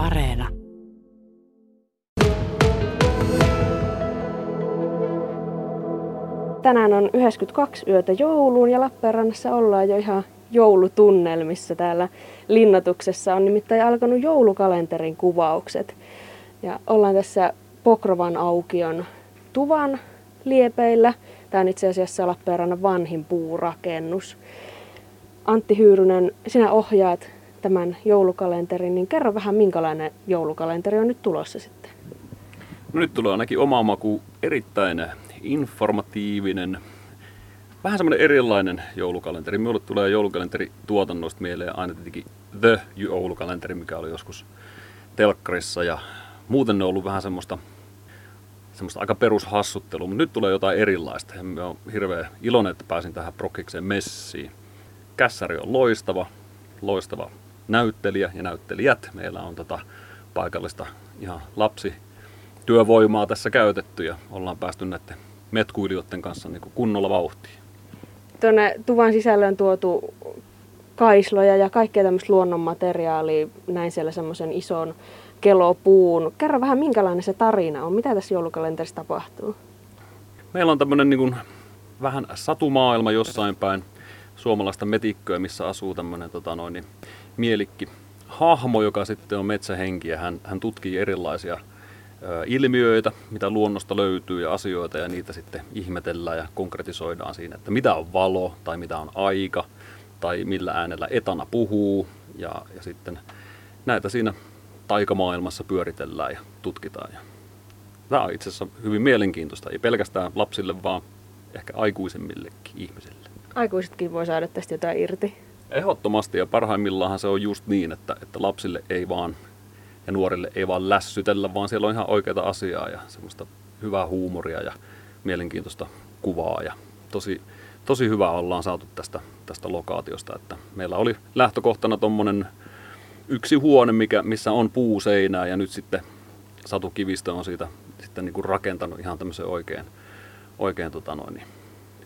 Areena. Tänään on 92 yötä jouluun ja Lappeenrannassa ollaan jo ihan joulutunnelmissa täällä linnatuksessa. On nimittäin alkanut joulukalenterin kuvaukset. Ja ollaan tässä Pokrovan aukion tuvan liepeillä. Tämä on itse asiassa Lappeenrannan vanhin puurakennus. Antti Hyyrynen, sinä ohjaat tämän joulukalenterin, niin kerro vähän minkälainen joulukalenteri on nyt tulossa sitten. No nyt tulee ainakin oma maku erittäin informatiivinen, vähän semmoinen erilainen joulukalenteri. Minulle tulee joulukalenteri tuotannosta mieleen aina tietenkin The joulukalenteri, mikä oli joskus telkkarissa ja muuten ne on ollut vähän semmoista, semmoista aika perushassuttelu, mutta nyt tulee jotain erilaista. Ja mä hirveän iloinen, että pääsin tähän Prokkikseen messiin. Kässäri on loistava, loistava näyttelijä ja näyttelijät. Meillä on tota paikallista ihan lapsi työvoimaa tässä käytetty ja ollaan päästy näiden metkuilijoiden kanssa niin kuin kunnolla vauhtiin. Tuonne tuvan sisälle on tuotu kaisloja ja kaikkea tämmöistä luonnonmateriaalia, näin siellä semmoisen ison kelopuun. Kerro vähän, minkälainen se tarina on, mitä tässä joulukalenterissa tapahtuu? Meillä on tämmöinen niin kuin, vähän satumaailma jossain päin suomalaista metikköä, missä asuu tämmöinen tota noin, niin, mielikki hahmo, joka sitten on metsähenki ja hän, hän tutkii erilaisia ö, ilmiöitä, mitä luonnosta löytyy ja asioita ja niitä sitten ihmetellään ja konkretisoidaan siinä, että mitä on valo tai mitä on aika tai millä äänellä etana puhuu ja, ja sitten näitä siinä taikamaailmassa pyöritellään ja tutkitaan. Ja tämä on itse asiassa hyvin mielenkiintoista, ei pelkästään lapsille, vaan ehkä aikuisemmillekin ihmisille. Aikuisetkin voi saada tästä jotain irti. Ehdottomasti ja parhaimmillaan se on just niin, että, että lapsille ei vaan ja nuorille ei vaan lässytellä, vaan siellä on ihan oikeita asiaa ja semmoista hyvää huumoria ja mielenkiintoista kuvaa. Ja tosi, tosi hyvää ollaan saatu tästä, tästä lokaatiosta, että meillä oli lähtökohtana tuommoinen yksi huone, mikä, missä on puuseinää ja nyt sitten Satu Kivistö on siitä sitten niin kuin rakentanut ihan tämmöisen oikein, oikein tota noin, niin,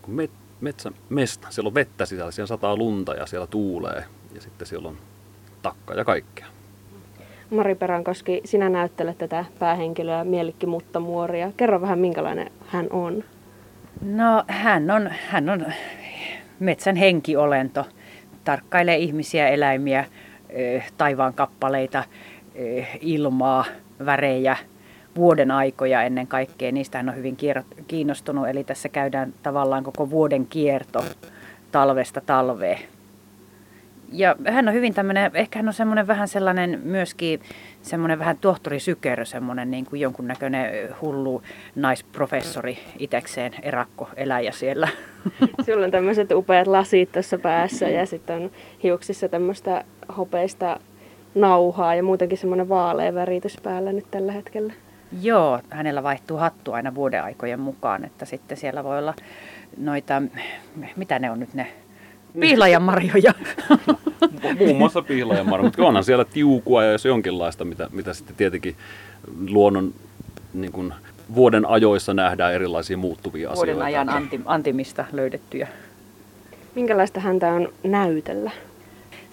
kuin met, metsä, mesta. Siellä on vettä sisällä, siellä sataa lunta ja siellä tuulee ja sitten siellä on takka ja kaikkea. Mari Peränkoski, sinä näyttelet tätä päähenkilöä Mielikki Muttamuoria. Kerro vähän, minkälainen hän on. No hän on, hän on metsän henkiolento. Tarkkailee ihmisiä, eläimiä, taivaan kappaleita, ilmaa, värejä, vuoden aikoja ennen kaikkea. Niistä hän on hyvin kiinnostunut, eli tässä käydään tavallaan koko vuoden kierto talvesta talveen. Ja hän on hyvin tämmöinen, ehkä hän on semmoinen vähän sellainen myöskin semmoinen vähän tohtori Sykerö, semmoinen niin kuin jonkunnäköinen hullu naisprofessori itekseen, erakko eläjä siellä. Sillä on tämmöiset upeat lasit tuossa päässä ja sitten on hiuksissa tämmöistä hopeista nauhaa ja muutenkin semmoinen vaalea väritys päällä nyt tällä hetkellä. Joo, hänellä vaihtuu hattu aina vuoden aikojen mukaan, että sitten siellä voi olla noita, mitä ne on nyt ne, pihlajanmarjoja. Muun muassa pihlajanmarjoja, mutta onhan siellä tiukua ja jos jonkinlaista, mitä, mitä sitten tietenkin luonnon niin kuin, vuoden ajoissa nähdään erilaisia muuttuvia vuoden asioita. ajan anti, antimista löydettyjä. Minkälaista häntä on näytellä?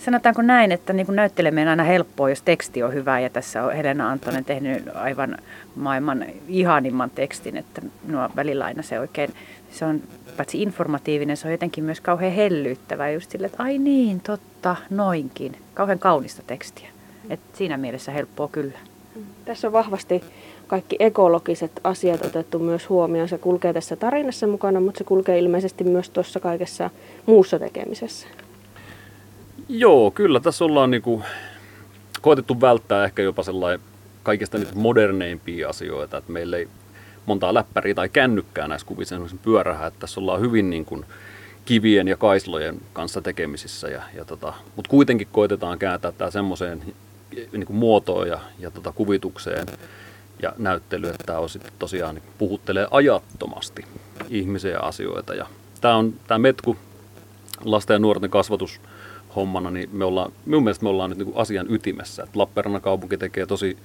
Sanotaanko näin, että niin näytteleminen on aina helppoa, jos teksti on hyvä ja tässä on Helena Antonen tehnyt aivan maailman ihanimman tekstin, että minua välillä aina se oikein, se on paitsi informatiivinen, se on jotenkin myös kauhean hellyyttävä just sille, että ai niin, totta, noinkin. Kauhean kaunista tekstiä. Et siinä mielessä helppoa kyllä. Tässä on vahvasti kaikki ekologiset asiat otettu myös huomioon. Se kulkee tässä tarinassa mukana, mutta se kulkee ilmeisesti myös tuossa kaikessa muussa tekemisessä. Joo, kyllä tässä ollaan niinku koetettu välttää ehkä jopa sellainen kaikista niitä moderneimpia asioita, että meillä ei montaa läppäriä tai kännykkää näissä kuvissa pyörähä, että tässä ollaan hyvin niin kuin kivien ja kaislojen kanssa tekemisissä, ja, ja tota, mutta kuitenkin koitetaan kääntää tämä semmoiseen niin kuin muotoon ja, ja tota, kuvitukseen ja näyttelyyn, että tämä on sitten tosiaan niin puhuttelee ajattomasti ihmisiä ja asioita. Ja tämä on tämä Metku lasten ja nuorten kasvatus hommana, niin me ollaan, minun mielestä me ollaan nyt niin kuin asian ytimessä. Että Lappeenrannan kaupunki tekee tosi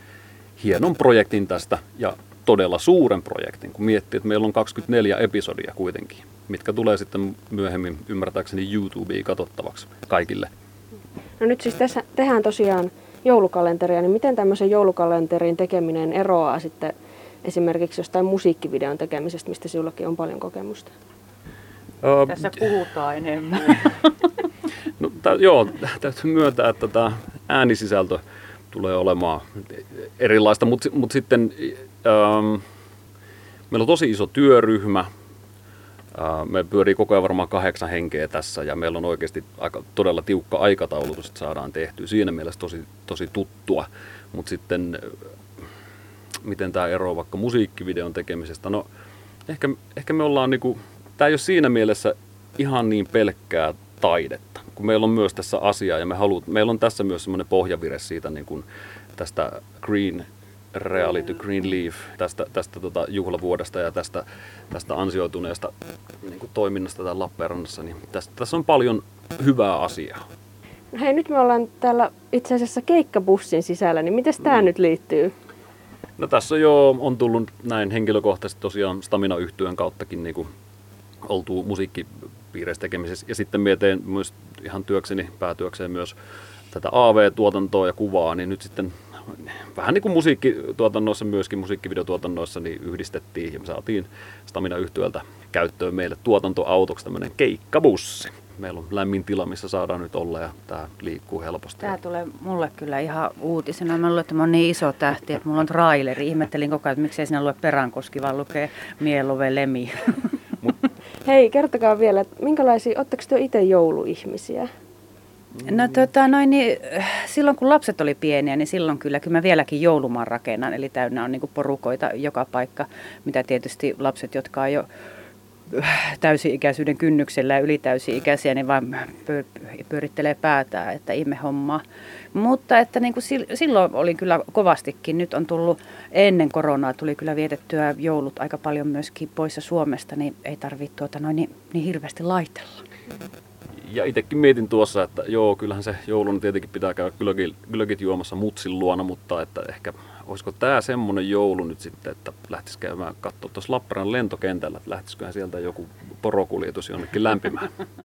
hienon projektin tästä ja todella suuren projektin, kun miettii, että meillä on 24 episodia kuitenkin, mitkä tulee sitten myöhemmin ymmärtääkseni YouTubeen katsottavaksi kaikille. No nyt siis tässä tehdään tosiaan joulukalenteria, niin miten tämmöisen joulukalenterin tekeminen eroaa sitten esimerkiksi jostain musiikkivideon tekemisestä, mistä sinullakin on paljon kokemusta? Tässä puhutaan enemmän. no, t- joo, täytyy myöntää, että tämä äänisisältö tulee olemaan erilaista, mutta mut sitten ähm, meillä on tosi iso työryhmä, me pyörii koko ajan varmaan kahdeksan henkeä tässä ja meillä on oikeasti aika, todella tiukka aikataulutus, että saadaan tehtyä. Siinä mielessä tosi, tosi tuttua, mutta sitten miten tämä eroaa vaikka musiikkivideon tekemisestä? No ehkä, ehkä me ollaan niinku, tämä ei ole siinä mielessä ihan niin pelkkää taidetta, kun meillä on myös tässä asiaa ja me haluat, meillä on tässä myös semmoinen pohjavire siitä niin kuin tästä Green Reality Green Leaf tästä, tästä tota juhlavuodesta ja tästä, tästä ansioituneesta niin kuin toiminnasta täällä Lappeenrannassa, niin tässä, tässä on paljon hyvää asiaa. No hei, nyt me ollaan täällä itse asiassa keikkabussin sisällä, niin miten tämä mm. nyt liittyy? No tässä jo on tullut näin henkilökohtaisesti tosiaan stamina yhtyön kauttakin niin kuin oltu musiikkipiireissä tekemisessä. Ja sitten mietin myös ihan työkseni, päätyökseen myös tätä AV-tuotantoa ja kuvaa, niin nyt sitten vähän niin kuin musiikkituotannoissa, myöskin musiikkivideotuotannoissa, niin yhdistettiin ja me saatiin Stamina yhtyöltä käyttöön meille tuotantoautoksi tämmöinen keikkabussi. Meillä on lämmin tila, missä saadaan nyt olla ja tämä liikkuu helposti. Tämä tulee mulle kyllä ihan uutisena. Mä luulen, että mä oon niin iso tähti, että mulla on traileri. Ihmettelin koko ajan, että miksei sinä lue Perankoski, vaan lukee Mieluve Lemi. Hei, kertokaa vielä, että minkälaisia, oletteko te itse jouluihmisiä? No tota, noin, niin, silloin kun lapset oli pieniä, niin silloin kyllä, kyllä mä vieläkin joulumaan rakennan, eli täynnä on niin porukoita joka paikka, mitä tietysti lapset, jotka on jo täysi-ikäisyyden kynnyksellä ja ylitäysi-ikäisiä, niin vaan pyörittelee päätään, että ihme homma. Mutta että niin kuin silloin oli kyllä kovastikin. Nyt on tullut ennen koronaa, tuli kyllä vietettyä joulut aika paljon myöskin poissa Suomesta, niin ei tarvitse tuota noin niin, niin hirveästi laitella ja itsekin mietin tuossa, että joo, kyllähän se joulun tietenkin pitää käydä kylläkin, kylläkin juomassa mutsin luona, mutta että ehkä olisiko tämä semmoinen joulu nyt sitten, että lähtisi käymään katsoa tuossa Lappeenrannan lentokentällä, että lähtisiköhän sieltä joku porokuljetus jonnekin lämpimään.